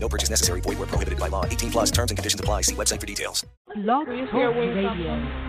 No purchase necessary. Void where prohibited by law. 18 plus terms and conditions apply. See website for details. Blog Talk Radio.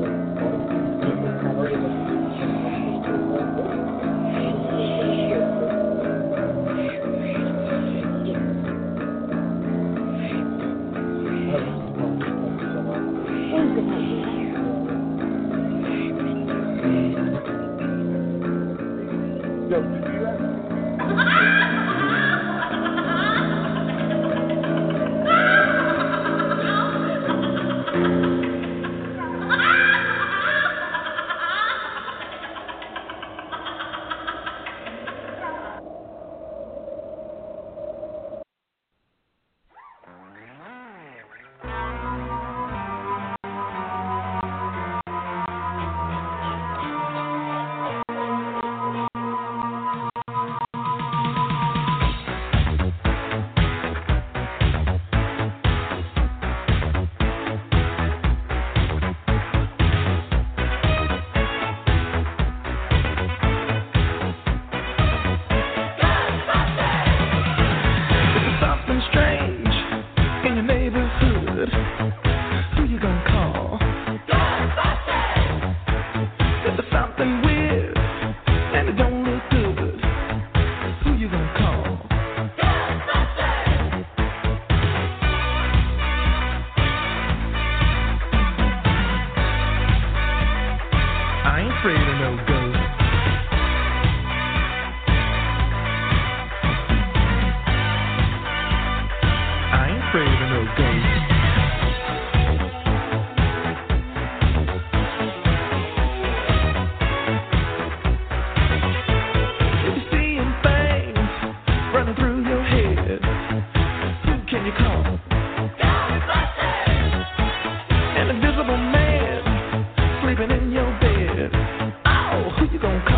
Oh,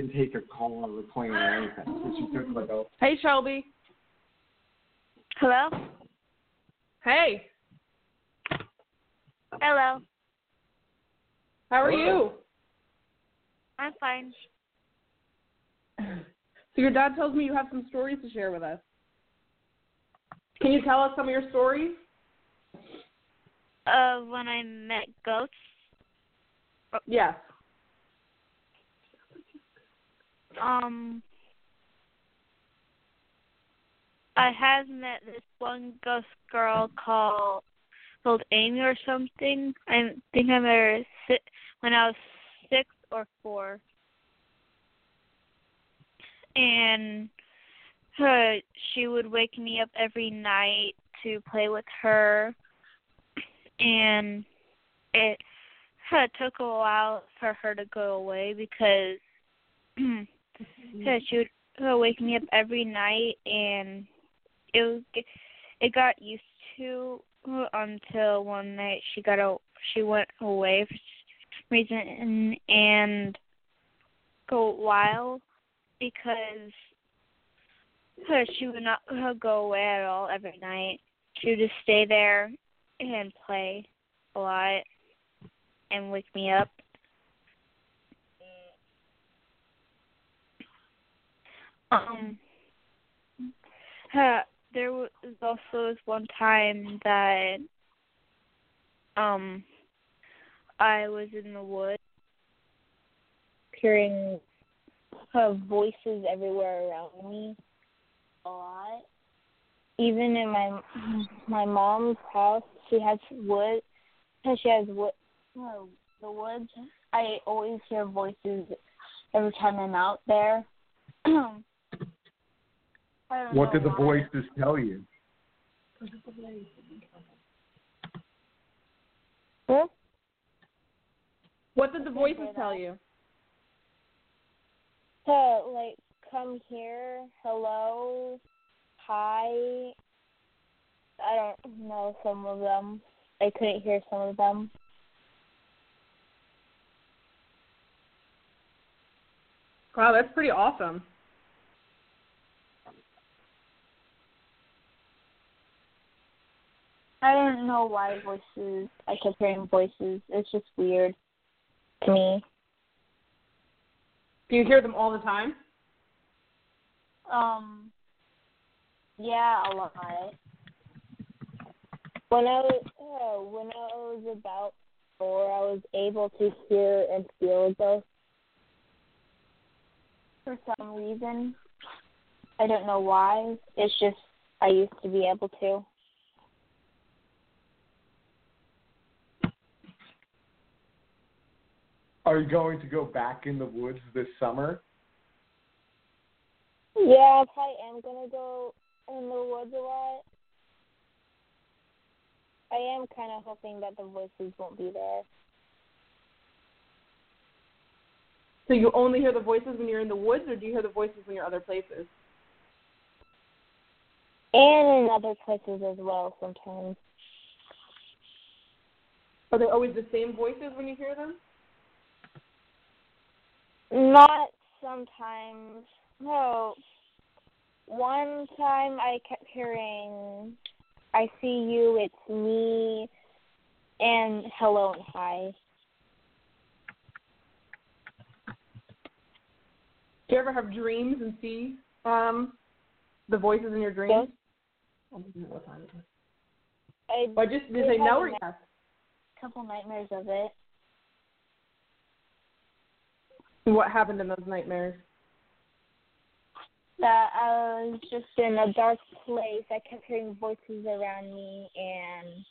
didn't take her call on the plane or anything. So she took like a Hey, Shelby. Hello? Hey, Hello. how are you? I'm fine. So your dad tells me you have some stories to share with us. Can you tell us some of your stories? Uh, when I met goats, Yes. Um, I have met this one ghost girl called called Amy or something. I think I met her si- when I was six or four, and her she would wake me up every night to play with her, and it it took a while for her to go away because yeah, she would uh, wake me up every night, and it was it got used to until one night she got a she went away for some reason and go while because uh, she would not uh, go away at all every night. She would just stay there and play a lot and wake me up. Um, uh, there was also this one time that um I was in the woods hearing uh, voices everywhere around me a lot. Even in my my mom's house, she has wood. She has wood. The woods. I always hear voices every time I'm out there. I don't What did the voices tell you? Huh? What did the voices tell you? So, like, come here, hello, hi. I don't know some of them. I couldn't hear some of them. Wow, that's pretty awesome. I don't know why voices. I kept hearing voices. It's just weird to me. Do you hear them all the time? Um. Yeah, a lot. When I was uh, when I was about four, I was able to hear and feel those for some reason. I don't know why. It's just I used to be able to. Are you going to go back in the woods this summer? Yeah, I probably am gonna go in the woods a lot. I am kind of hoping that the voices won't be there. So you only hear the voices when you're in the woods, or do you hear the voices when you're other places? And in other places as well sometimes. Are they always the same voices when you hear them? Not sometimes. No. One time I kept hearing, I see you, it's me, and hello and hi. Do you ever have dreams and see um the voices in your dreams? Yes. I what time it is. I Well, just did they know a or yes? couple nightmares of it. What happened in those nightmares? That I was just in a dark place. I kept hearing voices around me, and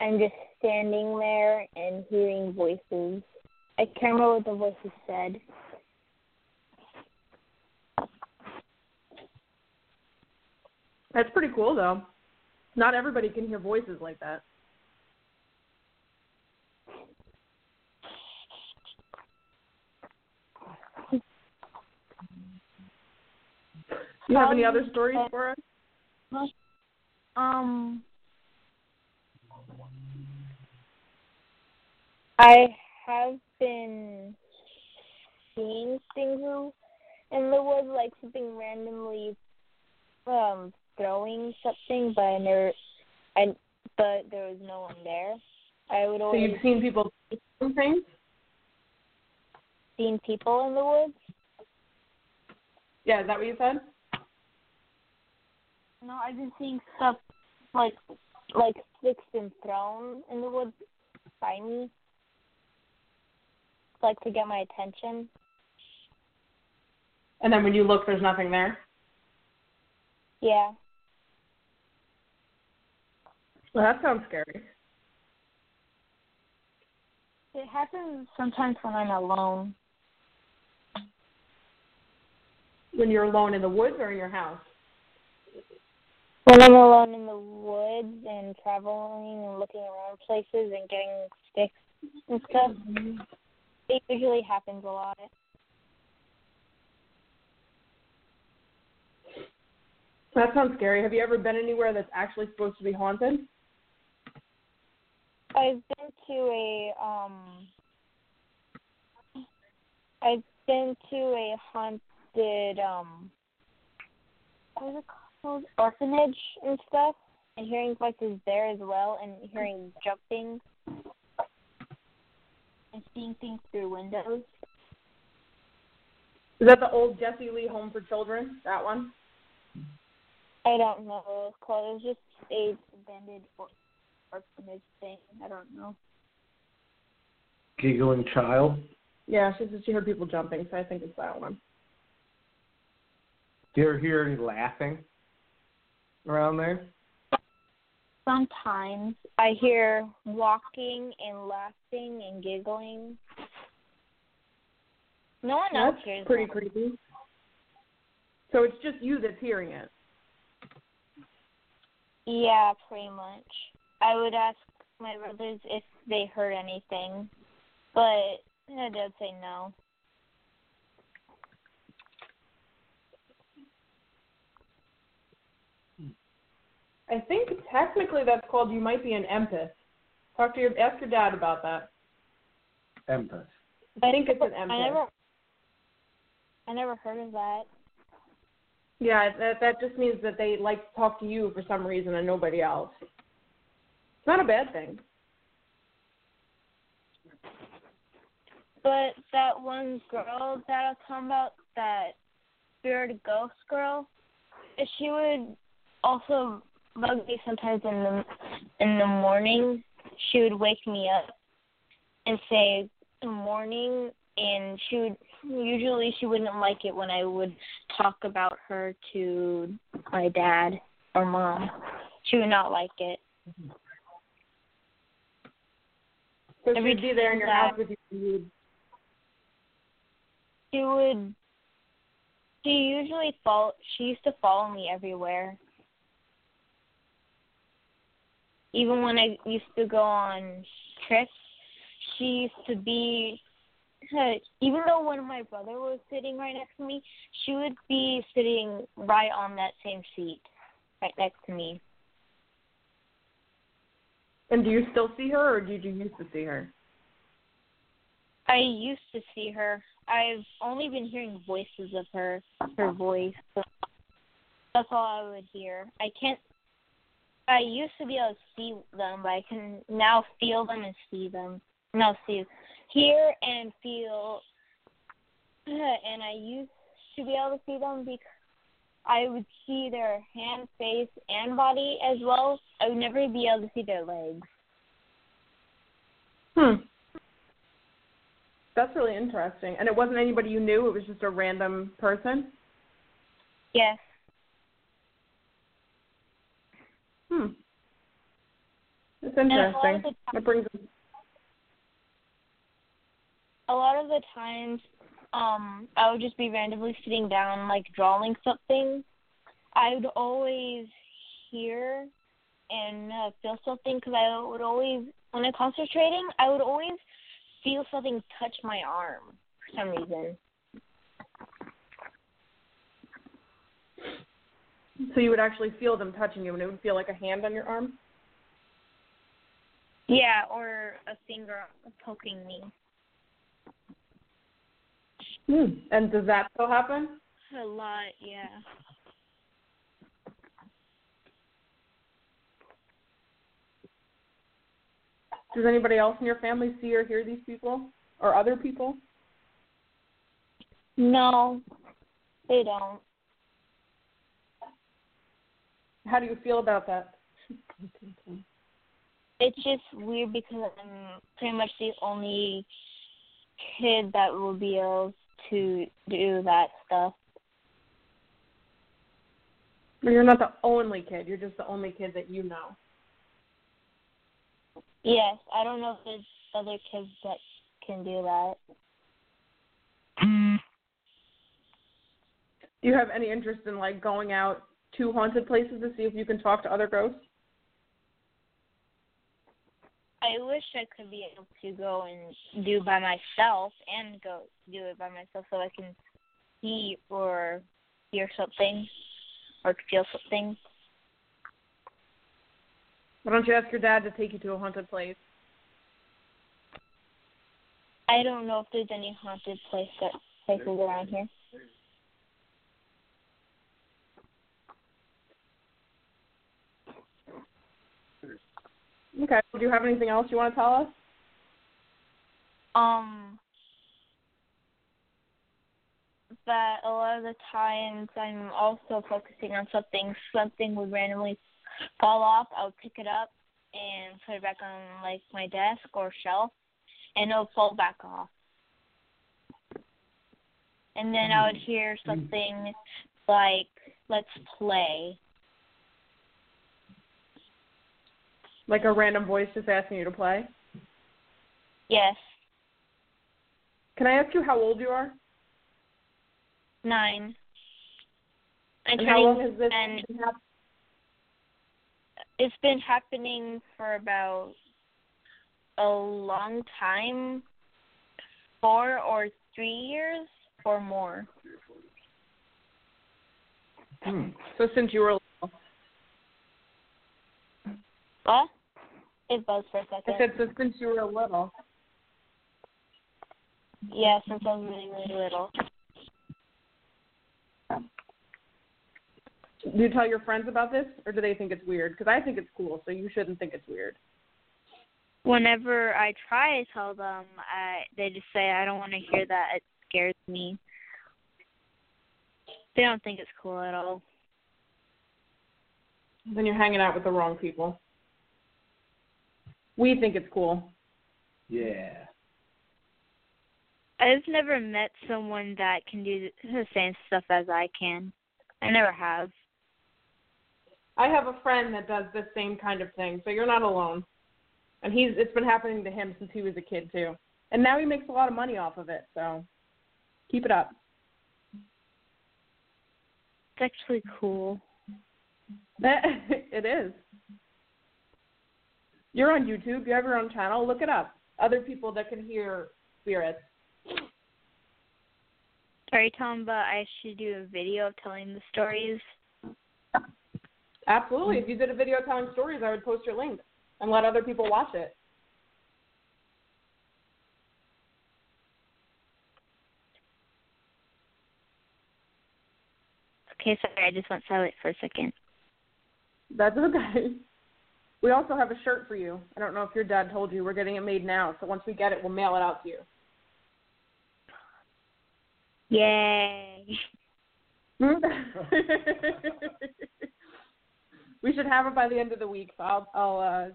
I'm just standing there and hearing voices. I can't remember what the voices said. That's pretty cool, though. Not everybody can hear voices like that. Do you have any other stories for us? Um, I have been seeing things in the woods, like something randomly um throwing something, but I never, I but there was no one there. I would So you've seen people doing things? seen people in the woods. Yeah, is that what you said? No, I've been seeing stuff like like sticks and thrown in the woods by me, like to get my attention. And then when you look, there's nothing there. Yeah. Well, that sounds scary. It happens sometimes when I'm alone. When you're alone in the woods or in your house? When I'm alone in the woods and traveling and looking around places and getting sticks and stuff, it usually happens a lot. That sounds scary. Have you ever been anywhere that's actually supposed to be haunted? I've been to a um I've been to a haunted um what is it called? Orphanage and stuff and hearing voices there as well and hearing jumping and seeing things through windows. Is that the old Jesse Lee Home for Children? That one? I don't know what it's called. It was just a abandoned or- orphanage thing. I don't know. Giggling child. Yeah, she said she heard people jumping, so I think it's that one. Do you ever hear any laughing around there? Sometimes I hear walking and laughing and giggling. No one else That's hears pretty that. creepy. So it's just you that's hearing it. Yeah, pretty much. I would ask my brothers if they heard anything, but they'd say no. I think technically that's called you might be an empath. Talk to your ask your dad about that. Empath. I think it's an empath. I never, I never heard of that. Yeah, that that just means that they like to talk to you for some reason and nobody else. It's not a bad thing. But that one girl that I was talking about, that spirit ghost girl, she would also bug me sometimes in the in the morning. She would wake me up and say good morning, and she would usually she wouldn't like it when I would talk about her to my dad or mom. She would not like it. So Every she'd be there in your house with you. She would. She usually follow. She used to follow me everywhere. Even when I used to go on trips, she used to be. Even though one of my brother was sitting right next to me, she would be sitting right on that same seat, right next to me. And do you still see her, or did you used to see her? I used to see her. I've only been hearing voices of her, her voice. That's all I would hear. I can't. I used to be able to see them, but I can now feel them and see them. No, see, hear and feel. And I used to be able to see them because I would see their hand, face, and body as well. I would never be able to see their legs. Hmm. That's really interesting. And it wasn't anybody you knew, it was just a random person? Yes. Hmm. That's And a lot of interesting. the That brings a lot of the times um I would just be randomly sitting down like drawing something. I would always hear and uh, feel something because I would always when I'm concentrating I would always feel something touch my arm for some reason. So you would actually feel them touching you and it would feel like a hand on your arm? Yeah, or a finger poking me. Hmm. And does that still happen? A lot, yeah. Does anybody else in your family see or hear these people? Or other people? No, they don't. How do you feel about that? It's just weird because I'm pretty much the only kid that will be able to do that stuff. You're not the only kid. You're just the only kid that you know. Yes, I don't know if there's other kids that can do that. Hmm. Do you have any interest in like going out to haunted places to see if you can talk to other ghosts? I wish I could be able to go and do by myself and go do it by myself so I can see or hear something or feel something. Why don't you ask your dad to take you to a haunted place? I don't know if there's any haunted place that places around here. Okay. Do you have anything else you want to tell us? Um, that a lot of the times I'm also focusing on something. Something would randomly fall off. I would pick it up and put it back on like my desk or shelf, and it'll fall back off. And then I would hear something like "Let's play." Like a random voice just asking you to play? Yes, Can I ask you how old you are? nine. I'm And how long has this and been happening? it's been happening for about a long time four or three years or more Hmm. So since you were little. What it buzzed for a second I said so since you were a little. yeah since i was really really little Do you tell your friends about this, or do they think it's weird? Because I think it's cool, so you shouldn't think it's weird. whenever i try to tell them i they just say i don't want to hear that it scares me they don't think it's cool at all Then you're hanging out with the wrong people. We think it's cool. Yeah. i've never met someone that can do the same stuff as i can i never have I have a friend that does the same kind of thing, so you're not alone. And he's it's been happening to him since he was a kid too. And now he makes a lot of money off of it, so keep it up. it's actually cool it is. You're on YouTube, you have your own channel, look it up. Other people that can hear spirits. are you telling about i should do a video of telling the stories Absolutely. If you did a video telling stories, I would post your link and let other people watch it. Okay, sorry, I just went silent for a second. That's okay. We also have a shirt for you. I don't know if your dad told you. We're getting it made now. So once we get it, we'll mail it out to you. Yay. we should have it by the end of the week. So I'll I'll uh,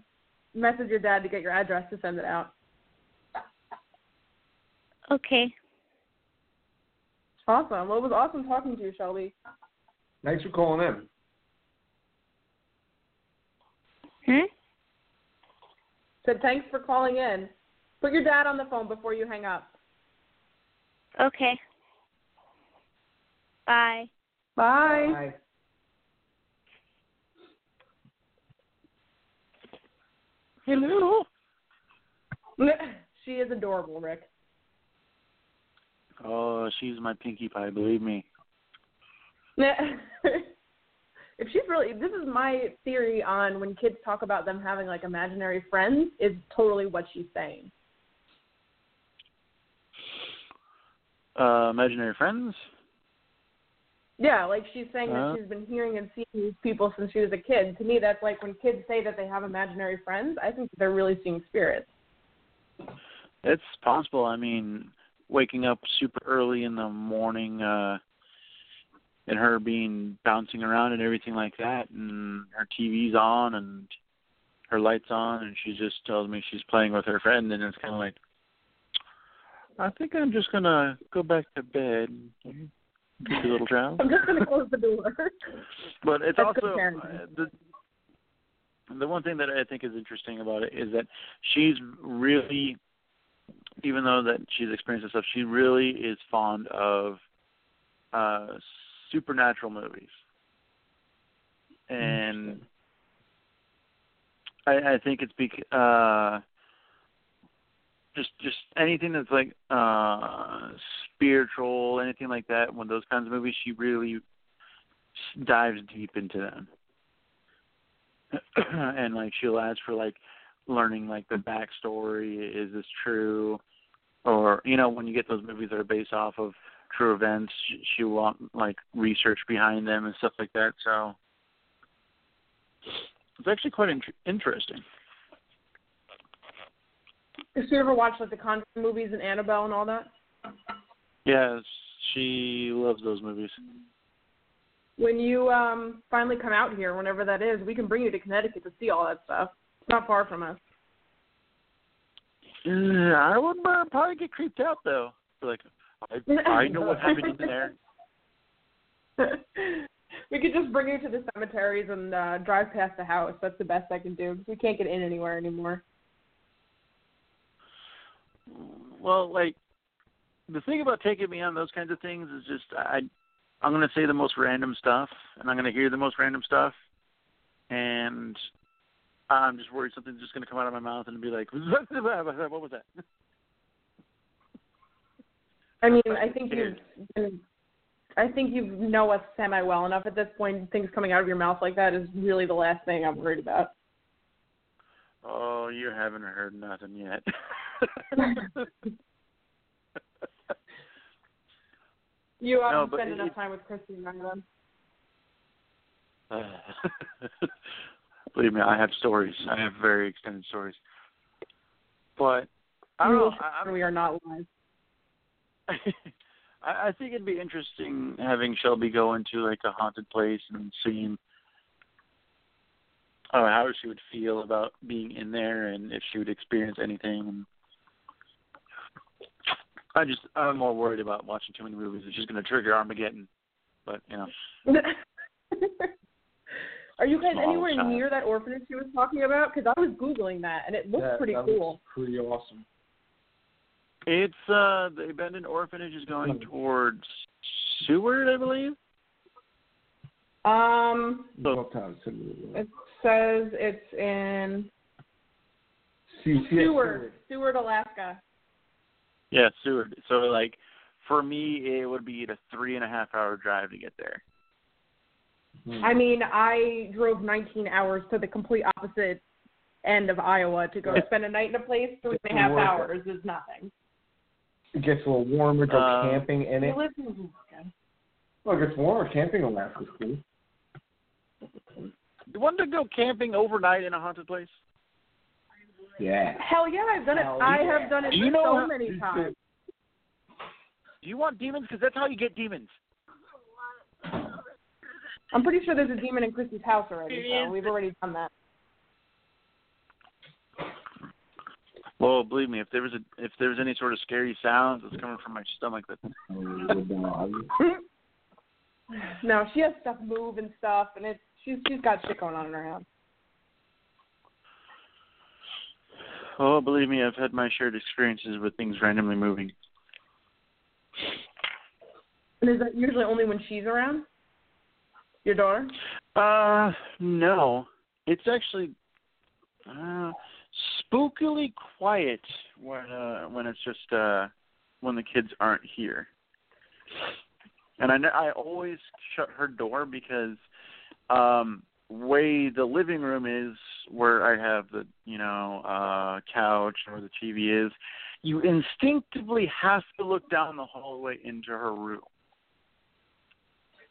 message your dad to get your address to send it out. Okay. Awesome. Well, it was awesome talking to you, Shelby. Thanks for calling in. Hmm? Said thanks for calling in. Put your dad on the phone before you hang up. Okay. Bye. Bye. Bye. Hello. she is adorable, Rick. Oh, she's my pinkie pie. Believe me. if she's really this is my theory on when kids talk about them having like imaginary friends is totally what she's saying. Uh, imaginary friends. Yeah, like she's saying Uh-huh. that she's been hearing and seeing these people since she was a kid. To me, that's like when kids say that they have imaginary friends. I think they're really seeing spirits. It's possible. I mean, waking up super early in the morning, uh, and her being bouncing around and everything like that, and her TV's on and her lights on, and she just tells me she's playing with her friend, and it's kind of like, I think I'm just gonna go back to bed. A little child. I'm just gonna close the door. But it's That's also uh, the the one thing that I think is interesting about it is that she's really, even though that she's experienced this stuff, she really is fond of uh supernatural movies, and I, I think it's bec- uh just just anything that's like uh spiritual, anything like that. When those kinds of movies, she really dives deep into them. And like she'll ask for like learning like the backstory is this true? Or you know when you get those movies that are based off of true events she, she want like research behind them and stuff like that so it's actually quite in- interesting Did she ever watch like the Conjuring movies and Annabelle and all that? Yes, she loves those movies When you um finally come out here, whenever that is, we can bring you to Connecticut to see all that stuff. It's not far from us. Uh, I would uh, probably get creeped out though. Like I, I know what happened in there. we could just bring you to the cemeteries and uh drive past the house. That's the best I can do. We can't get in anywhere anymore. Well, like the thing about taking me on those kinds of things is just I I'm gonna say the most random stuff and I'm gonna hear the most random stuff and I'm just worried something's just gonna come out of my mouth and be like what was that? I mean, I think you've been, I think you know us semi well enough at this point. Things coming out of your mouth like that is really the last thing I'm worried about. Oh, you haven't heard nothing yet. You haven't No, spent it- enough time with Christi and I then. Believe me, I have stories. I have very extended stories. But I don't know. I, we are not live. I, I think it'd be interesting having Shelby go into like a haunted place and seeing oh, how she would feel about being in there and if she would experience anything. I just I'm more worried about watching too many movies. It's just going to trigger Armageddon. But you know, Are you guys anywhere child. near that orphanage she was talking about? Because I was googling that and it looks That- pretty that cool. pretty awesome. It's uh the abandoned orphanage is going towards Seward, I believe. Um, So What time is it? it says it's in See, see, Seward, Seward, Alaska. yeah, Seward. So like for me, it would be a three and a half hour drive to get there. Hmm. I mean, I drove 19 hours to the complete opposite end of Iowa to go spend a night in a place. Three and a half hours is nothing. It gets a little warmer. Go Uh, camping in it. live. Well, it gets warmer. Camping in Alaska's cool. You want to go camping overnight in a haunted place? Yeah. Hell yeah, I've done it. Hell I have done it you know so many times. Do you want demons? Because that's how you get demons. I'm pretty sure there's a demon in Christi's house already, so we've already done that. Well, believe me, if there was a if there was any sort of scary sounds that's coming from my stomach, that no, she has stuff move and stuff, and it's she's she's got shit going on in her house. oh, believe me, I've had my shared experiences with things randomly moving. And is that usually only when she's around? Your daughter? Uh, no, it's actually uh spookily quiet when uh when it's just uh when the kids aren't here. And I know I always shut her door because um way the living room is where I have the you know uh couch or the TV is, you instinctively have to look down the hallway into her room.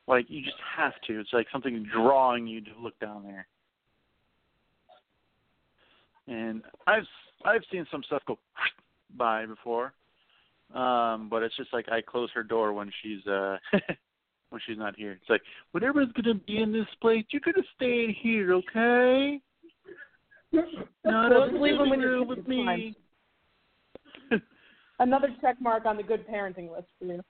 Like you just have to. It's like something drawing you to look down there. And I've I've seen some stuff go by before, um, but it's just like I close her door when she's uh when she's not here. It's like whatever's gonna be in this place, you're gonna stay in here, okay? Not Well, up in just leave the them when living room with me. Another check mark on the good parenting list for you.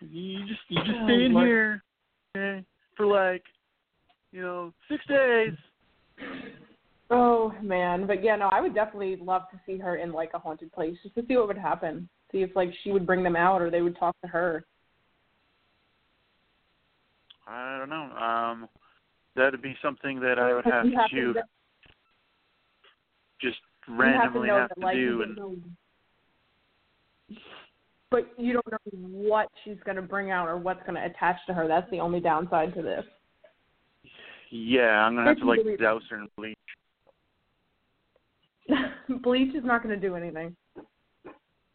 you just you just Oh, stay in here, okay, for like, you know, six days. Oh man, but yeah, no, I would definitely love to see her in like a haunted place just to see what would happen. See if like she would bring them out or they would talk to her. I don't know. Um, that'd be something that I would have You have to to- just you have to randomly know have that, to like, do. And don't know- But you don't know what she's gonna bring out or what's gonna attach to her. That's the only downside to this. yeah, I'm gonna have to like douse her in bleach. Bleach is not gonna do anything.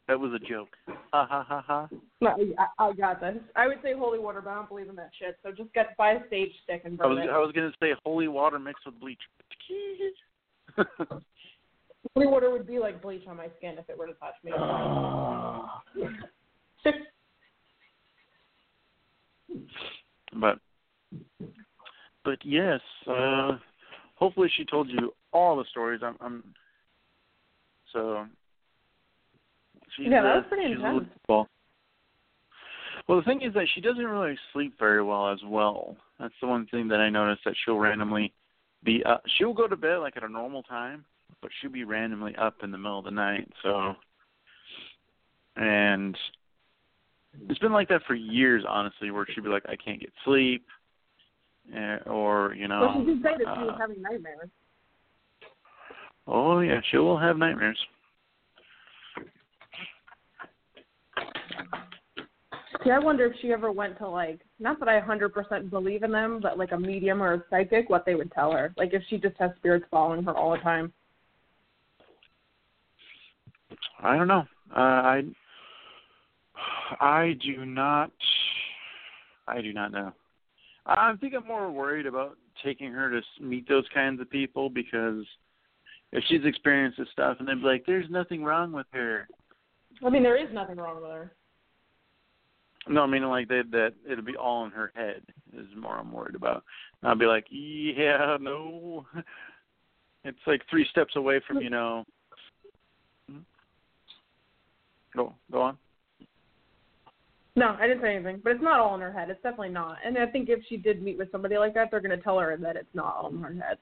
That was a joke. Ha ha ha ha. No, I, I got this. I would say holy water, but I don't believe in that shit. So just get buy a sage stick and I burn was it. I was gonna say holy water mixed with bleach. Holy water would be like bleach on my skin if it were to touch me. but but yes, uh hopefully she told you all the stories. I'm I'm so she's Yeah, that uh, was pretty a intense. Well, well, the thing is that she doesn't really sleep very well as well. That's the one thing that I noticed that she'll randomly be up. She'll go to bed like at a normal time, but she'd be randomly up in the middle of the night. So, and it's been like that for years, honestly, where she'd be like, I can't get sleep, eh, or you know. well, she did say that she was uh, having nightmares. Oh yeah, she will have nightmares. See, I wonder if she ever went to like, not that I 100% believe in them, but like a medium or a psychic, what they would tell her. Like if she just has spirits following her all the time. I don't know. Uh, I I do not. I do not know. I think I'm more worried about taking her to meet those kinds of people because if she's experienced this stuff and they'd be like, "There's nothing wrong with her." I mean, there is nothing wrong with her. No, I mean like that that it'll be all in her head is more I'm worried about. And I'll be like, yeah, no. It's like three steps away from you know. Go go on. No, I didn't say anything, but it's not all in her head. It's definitely not. And I think if she did meet with somebody like that, they're going to tell her that it's not all in her head.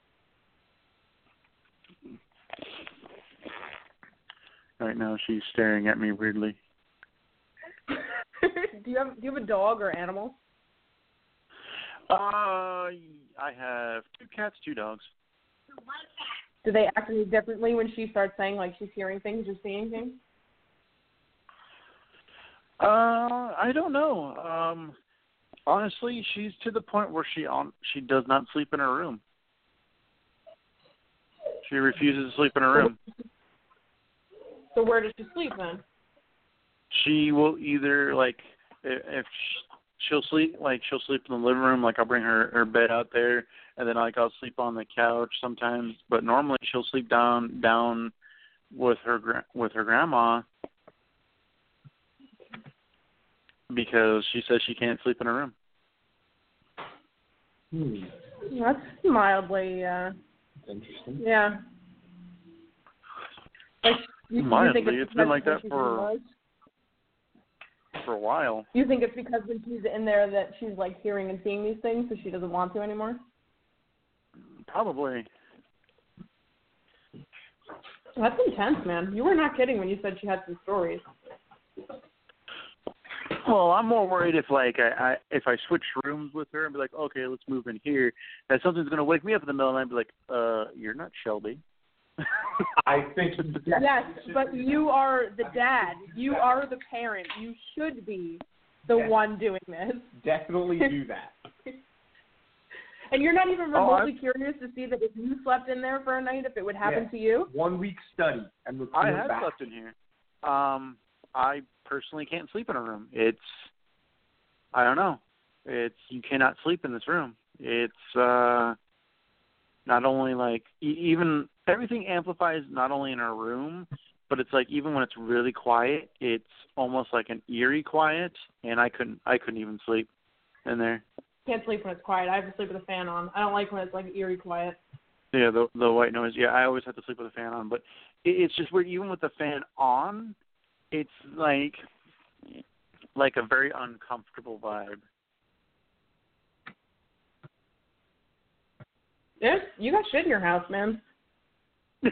Right now she's staring at me weirdly. do you have do you have a dog or animal? Uh, I have two cats, two dogs. Do they act any differently when she starts saying like she's hearing things or seeing things? Uh, I don't know. Um, honestly, she's to the point where she on she does not sleep in her room. She refuses to sleep in her room. So where does she sleep then? She will either like if she'll sleep like she'll sleep in the living room. Like I'll bring her her bed out there, and then like I'll sleep on the couch sometimes. But normally she'll sleep down down with her with her grandma because she says she can't sleep in her room. Hmm. That's mildly, uh, Interesting. yeah. Like, you, you Mildly, think it's, it's been like that for- For a while. You think it's because when she's in there that she's like hearing and seeing these things, so she doesn't want to anymore? Probably. That's intense, man. You were not kidding when you said she had some stories. Well, I'm more worried if like I, I if I switch rooms with her and be like, okay, let's move in here, that something's gonna wake me up in the middle of the night and be like, uh, you're not Shelby. I think yes. Yes, but you are the dad. You are the parent. You should be the Yes. one doing this. definitely do that. And you're not even Oh, remotely curious to see that if you slept in there for a night, if it would happen Yeah. to you. One week study and report I have back. slept in here. Um, I personally can't sleep in a room. It's, I don't know. It's you cannot sleep in this room. It's uh, not only like e- even everything amplifies not only in our room, but it's like even when it's really quiet, it's almost like an eerie quiet, and I couldn't I couldn't even sleep in there. Can't sleep when it's quiet. I have to sleep with a fan on. I don't like when it's like eerie quiet. Yeah, the the white noise. Yeah, I always have to sleep with a fan on, but it, it's just weird. Even with the fan on, it's like like a very uncomfortable vibe. You got shit in your house, man.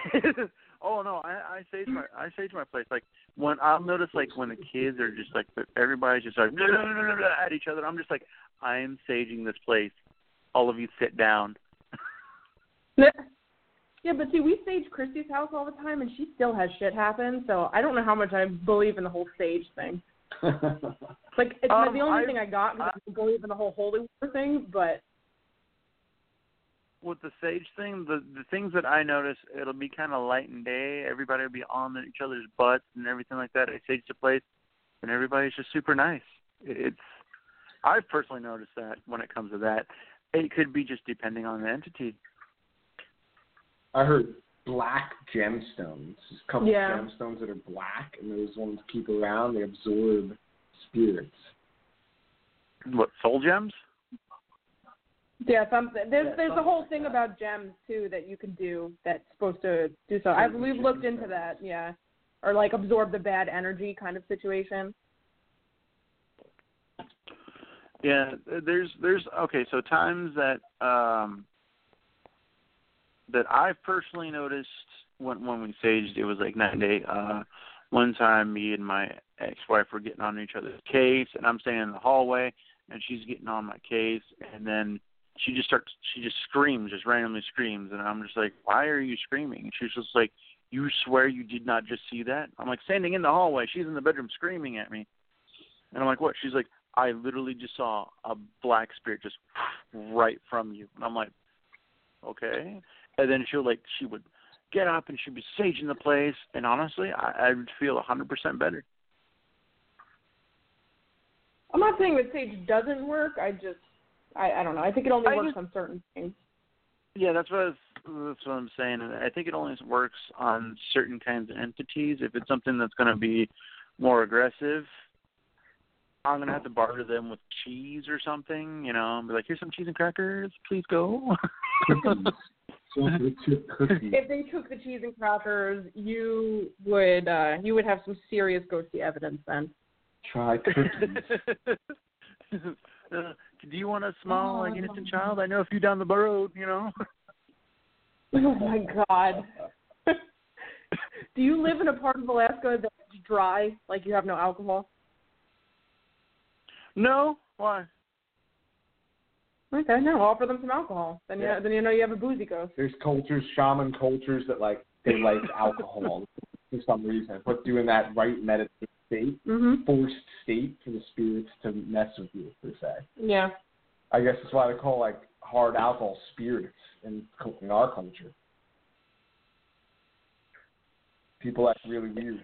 oh no, I I sage my I sage my place. Like when I'll notice like when the kids are just like everybody's just like blah, blah, blah, blah, blah, at each other. I'm just like I am saging this place. All of you sit down. Yeah, but see, we sage Christi's house all the time, and she still has shit happen. So I don't know how much I believe in the whole sage thing. Like, it's Um, the only I- thing I got because I, believe in the whole holy war thing. But with the sage thing, the the things that I notice, it'll be kind of light and day. Everybody will be on each other's butts and everything like that. I sage the place, and everybody's just super nice. It's I've personally noticed that when it comes to that, it could be just depending on the entity. I heard black gemstones. There's a couple Yeah. gemstones that are black, and those ones keep around. They absorb spirits. What soul gems? yeah, some, there's Yeah, there's a whole like thing that. about gems too that you can do that's supposed to do so. I've we've looked into yeah. that, yeah, or like absorb the bad energy kind of situation. Yeah, there's there's okay. So times that um that I've personally noticed when when we saged, it was like night and day. Uh, one time, me and my ex-wife were getting on each other's case, and I'm standing in the hallway, and she's getting on my case, and then she just starts, she just screams, just randomly screams, and I'm just like, why are you screaming? And she's just like, you swear you did not just see that? I'm like, standing in the hallway, she's in the bedroom screaming at me, and I'm like, what? She's like, I literally just saw a black spirit just right from you, and I'm like, okay. And then she'll like, she would get up and she'd be saging the place, and honestly, I, I would feel a hundred percent better. I'm not saying that sage doesn't work. I just, I, I don't know. I think it only I works just- on certain things. Yeah, that's what I was, that's what I'm saying. I think it only works on certain kinds of entities. If it's something that's going to be more aggressive, I'm gonna have to barter them with cheese or something. You know, and be like, "Here's some cheese and crackers. Please go." Cookies. Chocolate chip cookies. If they took the cheese and crackers, you would uh you would have some serious ghosty evidence then. Try cookies. Uh, do you want a small like innocent child? I know a few down the road. You know. Oh my god. Do you live in a part of Alaska that's dry, like you have no alcohol? no. Why? Okay, no, offer them some alcohol. Then Yeah. you then you know you have a boozy ghost. There's cultures, shaman cultures that like they like alcohol for some reason, but doing that right meditative state, Mhm. forced state for the spirits to mess with you per se. Yeah. I guess that's why they call like hard alcohol spirits in in our culture. People act really weird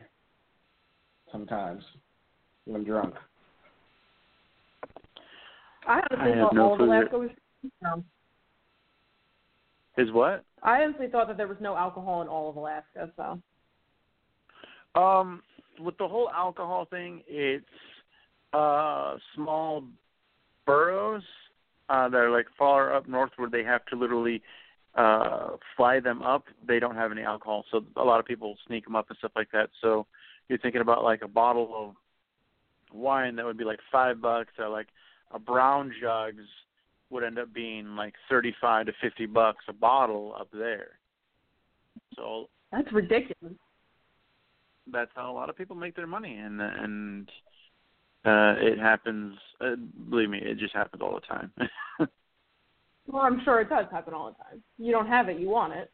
sometimes when drunk. I I honestly have thought no all of clue. Alaska was um, Is what? I honestly thought that there was no alcohol in all of Alaska, so Um, with the whole alcohol thing, it's uh small boroughs uh, that are like far up north where they have to literally uh fly them up, they don't have any alcohol. So a lot of people sneak them up and stuff like that. So you're thinking about like a bottle of wine that would be like five bucks, or like a brown jugs would end up being like thirty-five to fifty bucks a bottle up there. So That's ridiculous. that's how a lot of people make their money, and and uh it happens. Uh, believe me, it just happens all the time. Well, I'm sure it does happen all the time. You don't have it, you want it.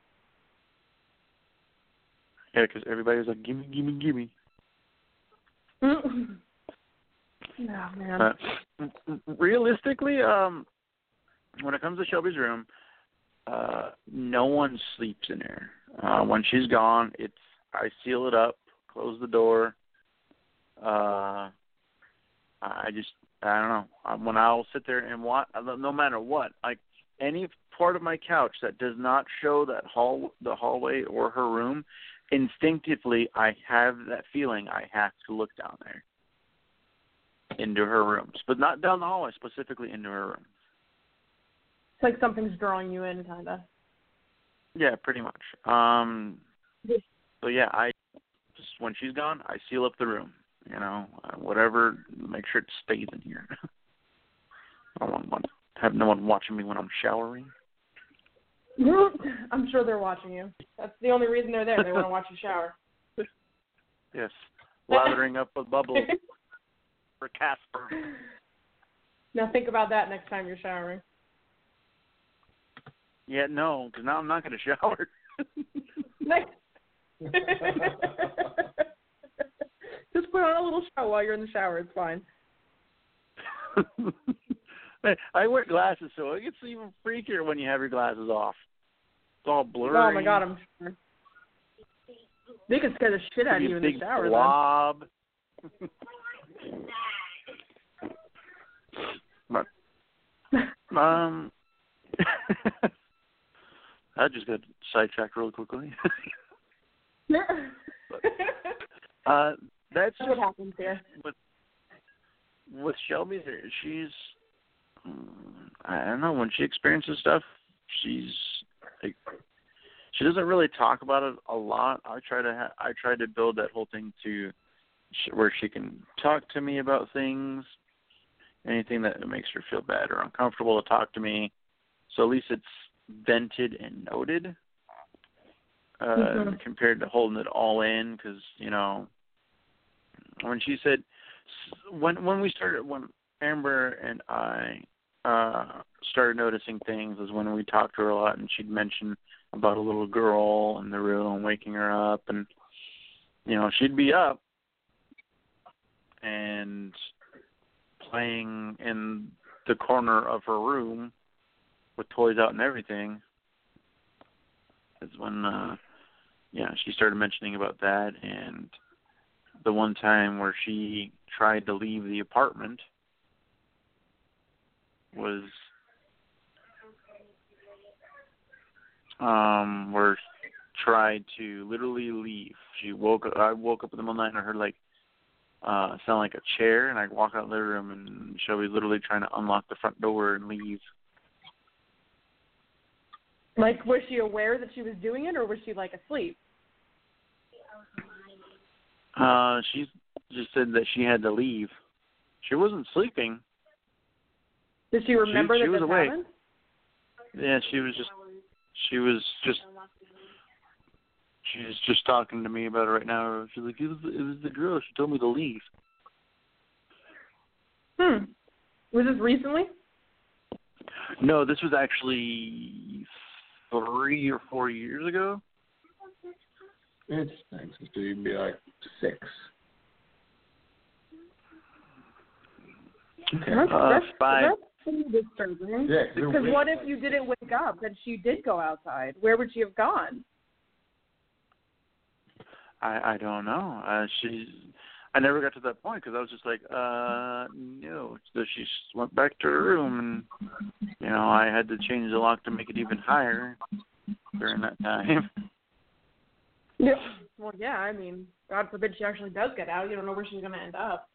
yeah, because everybody's like, "Gimme, gimme, gimme." oh man. Uh, realistically, um, when it comes to Shelby's room, uh, no one sleeps in there. Uh, when she's gone, it's I seal it up, close the door. Uh, I just I don't know. Um, When I'll sit there and watch, no matter what, like any part of my couch that does not show that hall, the hallway or her room, instinctively I have that feeling I have to look down there into her rooms, but not down the hallway, specifically into her room. It's like something's drawing you in, kind of. Yeah, pretty much. Um, so yeah, I just when she's gone, I seal up the room. You know, uh, whatever, make sure it stays in here. I don't want, want have no one watching me when I'm showering. I'm sure they're watching you. That's the only reason they're there. They want to watch you shower. Yes, lathering up with bubbles for Casper. Now think about that next time you're showering. Yeah, no, because now I'm not going to shower. Just put on a little show while you're in the shower. It's fine. I wear glasses, so it gets even freakier when you have your glasses off. It's all blurry. Oh my god, I'm sure. They could scare the shit out of you in the shower. blob. But um, I just got sidetracked real quickly. uh, that's That's what happens here. with with Shelby. She's I don't know when she experiences stuff. She's like she doesn't really talk about it a lot. I try to ha- I try to build that whole thing to where she can talk to me about things, anything that makes her feel bad or uncomfortable to talk to me. So at least it's vented and noted. Uh, Mhm. compared to holding it all in, because you know, when she said when when we started when Amber and I uh started noticing things is when we talked to her a lot and she'd mention about a little girl in the room waking her up and you know she'd be up and playing in the corner of her room with toys out and everything is when uh yeah she started mentioning about that and the one time where she tried to leave the apartment was um where she tried to literally leave. She woke I woke up in the middle of the night and I heard like uh sound like a chair and I'd walk out of the room and Shelby literally trying to unlock the front door and leave. Like, was she aware that she was doing it, or was she like asleep? Uh she just said that she had to leave. She wasn't sleeping. Did she remember she that was this awake. happened? Yeah, she was just she was just she's just talking to me about it right now. She's like, it was it was the girl. She told me to leave. Hmm. Was this recently? No, this was actually three or four years ago. It's thanks to be like six. Okay. That's, Uh, that's, five. that's pretty disturbing. Yeah, 'cause they're Because what if you didn't wake up and she did go outside? Where would she have gone? I I don't know. Uh, she's I never got to that point because I was just like, uh, no. So she went back to her room, and you know I had to change the lock to make it even higher during that time. Yeah. Well, yeah. I mean, God forbid she actually does get out. You don't know where she's going to end up.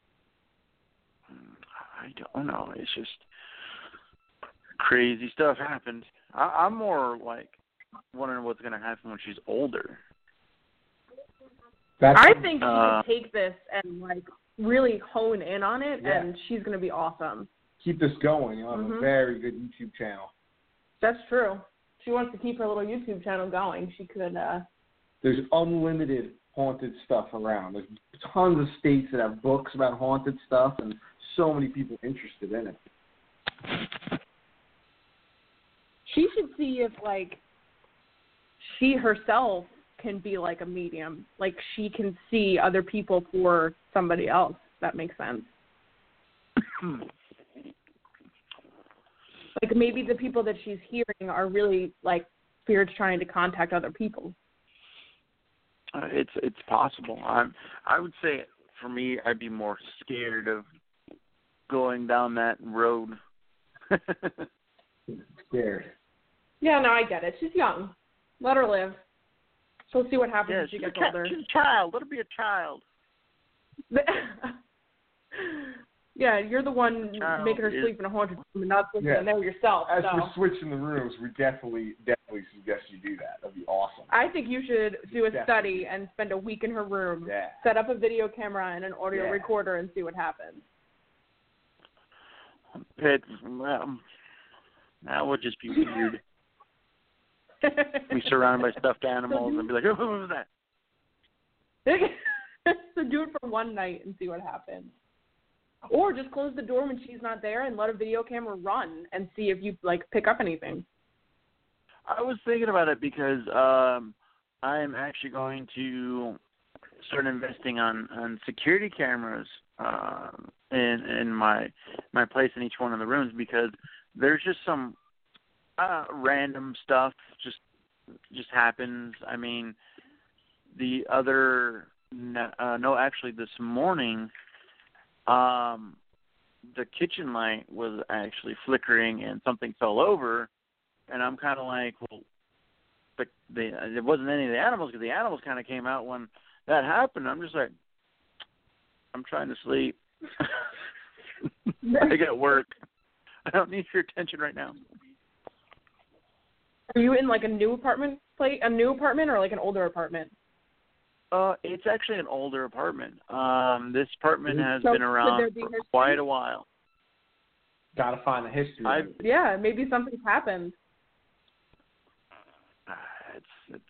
I don't know. It's just crazy stuff happened. I, I'm more like wondering what's going to happen when she's older. That's I think she Uh, should take this and like really hone in on it, Yeah. and she's gonna be awesome. keep this going. You'll have a Mhm. very good YouTube channel. That's true. She wants to keep her little YouTube channel going. She could. uh There's unlimited haunted stuff around. There's tons of states that have books about haunted stuff, and so many people interested in it. She should see if like she herself can be like a medium. Like she can see other people for somebody else. If that makes sense. Like maybe the people that she's hearing are really like spirits trying to contact other people. Uh, it's it's possible. I'm I would say for me I'd be more scared of going down that road. Scared. Yeah, no, I get it. She's young. Let her live. She'll see what happens yeah, when she she's a, gets chi- older. she's a child. Let her be a child. yeah, you're the one Child making her is- sleep in a haunted room and not sleeping Yeah. in there yourself. As so. we're switching the rooms, we definitely, definitely suggest you do that. That'd be awesome. I think you should do a Definitely. study and spend a week in her room, Yeah. set up a video camera and an audio Yeah. recorder, and see what happens. It's um, that would just be weird. Be surrounded by stuffed animals and be like, oh, what was that? so do it for one night and see what happens. Or just close the door when she's not there and let a video camera run and see if you like pick up anything. I was thinking about it because um I am actually going to start investing on on security cameras um in in my my place in each one of the rooms because there's just some uh random stuff just just happens. I mean, the other no, uh, no actually this morning um the kitchen light was actually flickering and something fell over and I'm kind of like, well, but the it wasn't any of the animals because the animals kind of came out when that happened. I'm just like, I'm trying to sleep. I got work. I don't need your attention right now. Are you in like a new apartment place, a new apartment, or like an older apartment? Uh, it's actually an older apartment. Um, this apartment has So been around be for history? quite a while. Gotta find the history. I of it. Yeah, maybe something's happened. Uh, it's it's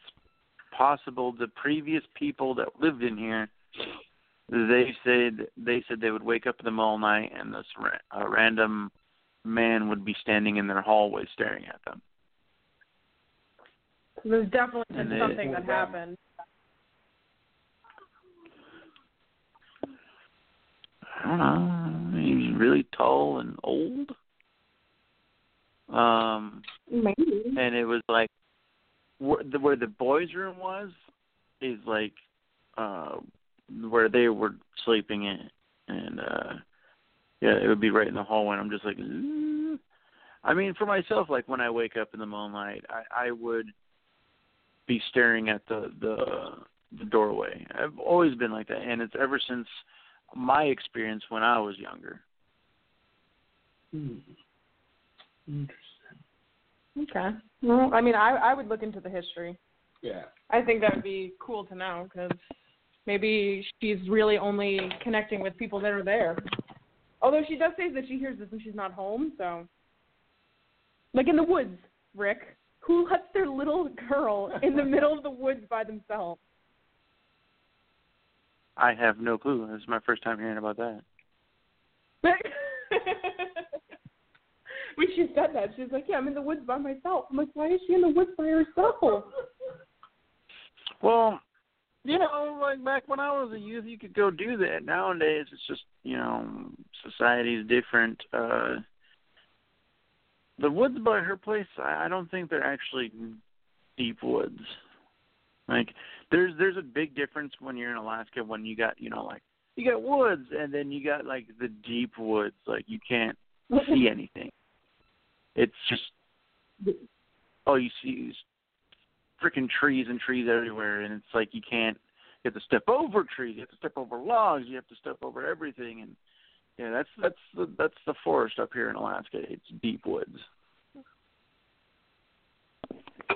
possible the previous people that lived in here they said they said they would wake up in the middle of the night and this ra- uh, random man would be standing in their hallway staring at them. There's definitely been something that happened. I don't know. He was really tall and old. Um, Maybe. and it was like where the, where the boys' room was is like uh where they were sleeping in, and uh yeah, it would be right in the hallway. And I'm just like, "Ugh." I mean, for myself, like when I wake up in the middle of the night, I I would be staring at the the the doorway. I've always been like that, and it's ever since my experience when I was younger. Hmm. Interesting. Okay. Well, I mean, I I would look into the history. Yeah. I think that would be cool to know because maybe she's really only connecting with people that are there. Although she does say that she hears this when she's not home, so like in the woods, Rick. Who lets their little girl in the middle of the woods by themselves? I have no clue. This is my first time hearing about that. when she said that, she was like, "Yeah, I'm in the woods by myself." I'm like, "Why is she in the woods by herself?" Well, you know, like back when I was a youth, you could go do that. Nowadays, it's just you know, society's different. Uh The woods by her place, I I don't think they're actually deep woods. Like there's there's a big difference when you're in Alaska when you got you know like you got woods and then you got like the deep woods like you can't see anything. It's just all you see is freaking trees and trees everywhere, and it's like you can't. You have to step over trees. You have to step over logs. You have to step over everything, and yeah, that's that's the that's the forest up here in Alaska. It's deep woods.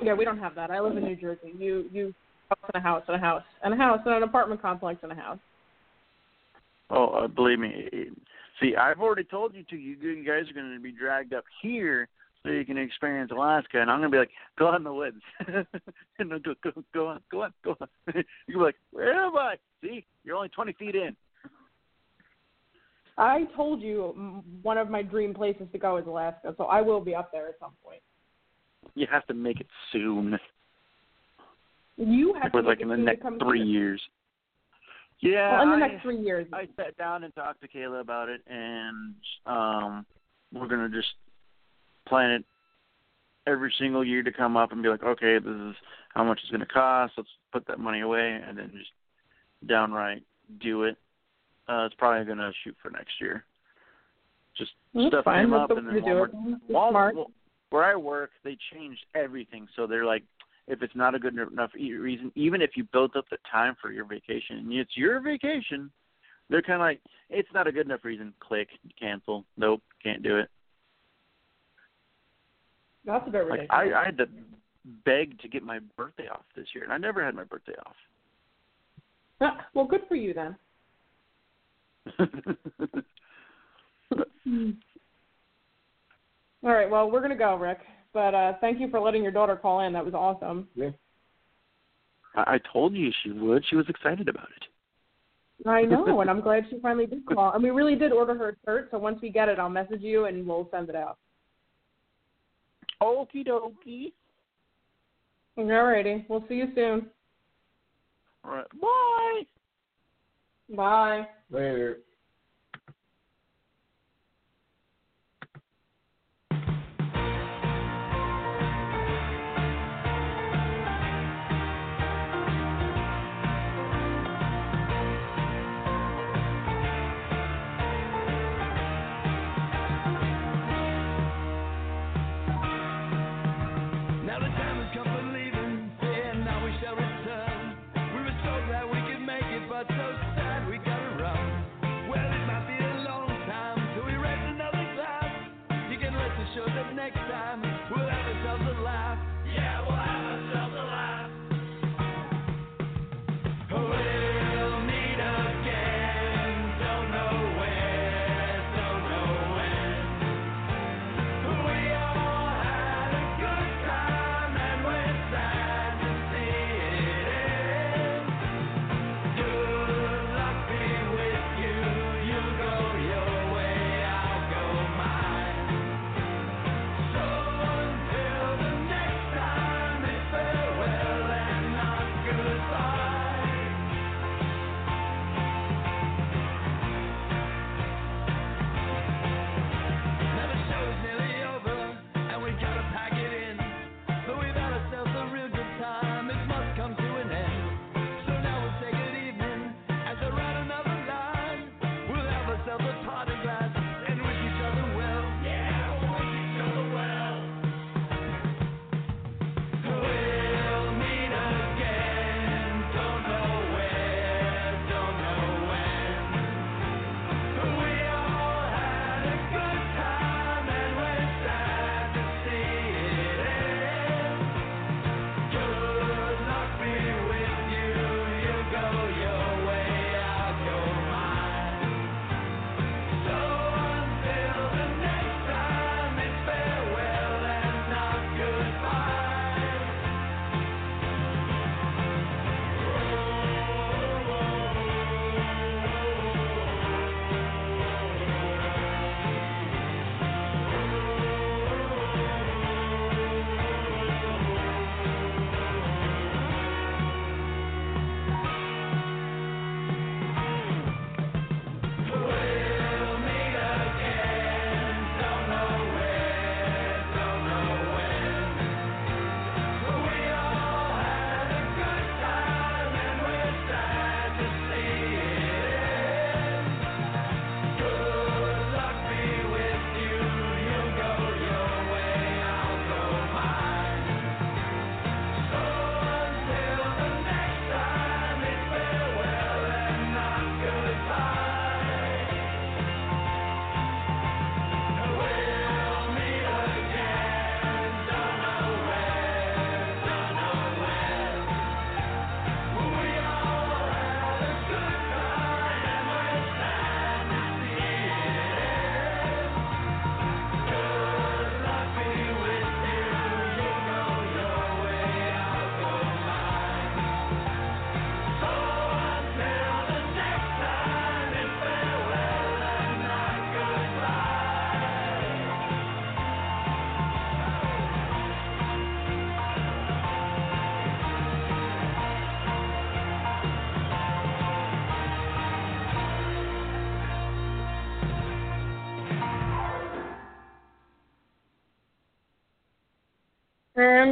Yeah, we don't have that. I live in New Jersey. You you house and a house and a house and a house and an apartment complex and a house. Oh, uh, believe me. See, I've already told you to. You, guys are going to be dragged up here so you can experience Alaska, and I'm going to be like, go out in the woods. go, go, go on, go on, go on. You'll be like, where am I? See, you're only 20 feet in. I told you mm, one of my dream places to go is Alaska, so I will be up there at some point. You have to make it soon. You have Like, to like in the next three here. years. Yeah, Well, in the I- next three years. I sat down and talked to Kayla about it, and um, we're gonna just plan it every single year to come up and be like, okay, this is how much it's gonna cost. Let's put that money away, and then just downright do it. Uh, it's probably gonna shoot for next year. Just That's stuff fine. came That's up, the and way then to do one it. more smart. where I work, they changed everything. So they're like, if it's not a good enough e- reason, even if you built up the time for your vacation, and it's your vacation, they're kind of like, it's not a good enough reason. Click, cancel. Nope, can't do it. That's a bit Like. I, I had to beg to get my birthday off this year, and I never had my birthday off. Ah, well, good for you then. All right. Well, we're gonna go, Rick. But uh, thank you for letting your daughter call in. That was awesome. Yeah. I, I told you she would. She was excited about it. I know, and I'm glad she finally did call. And we really did order her a shirt. So once we get it, I'll message you and we'll send it out. Okie dokie. All righty. We'll see you soon. All right. Bye. Bye. Later.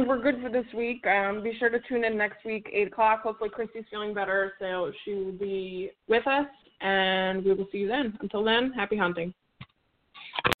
We're good for this week. Um, be sure to tune in next week, 8 o'clock. Hopefully, Christi's feeling better, so she will be with us, and we will see you then. Until then, happy hunting.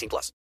18 plus.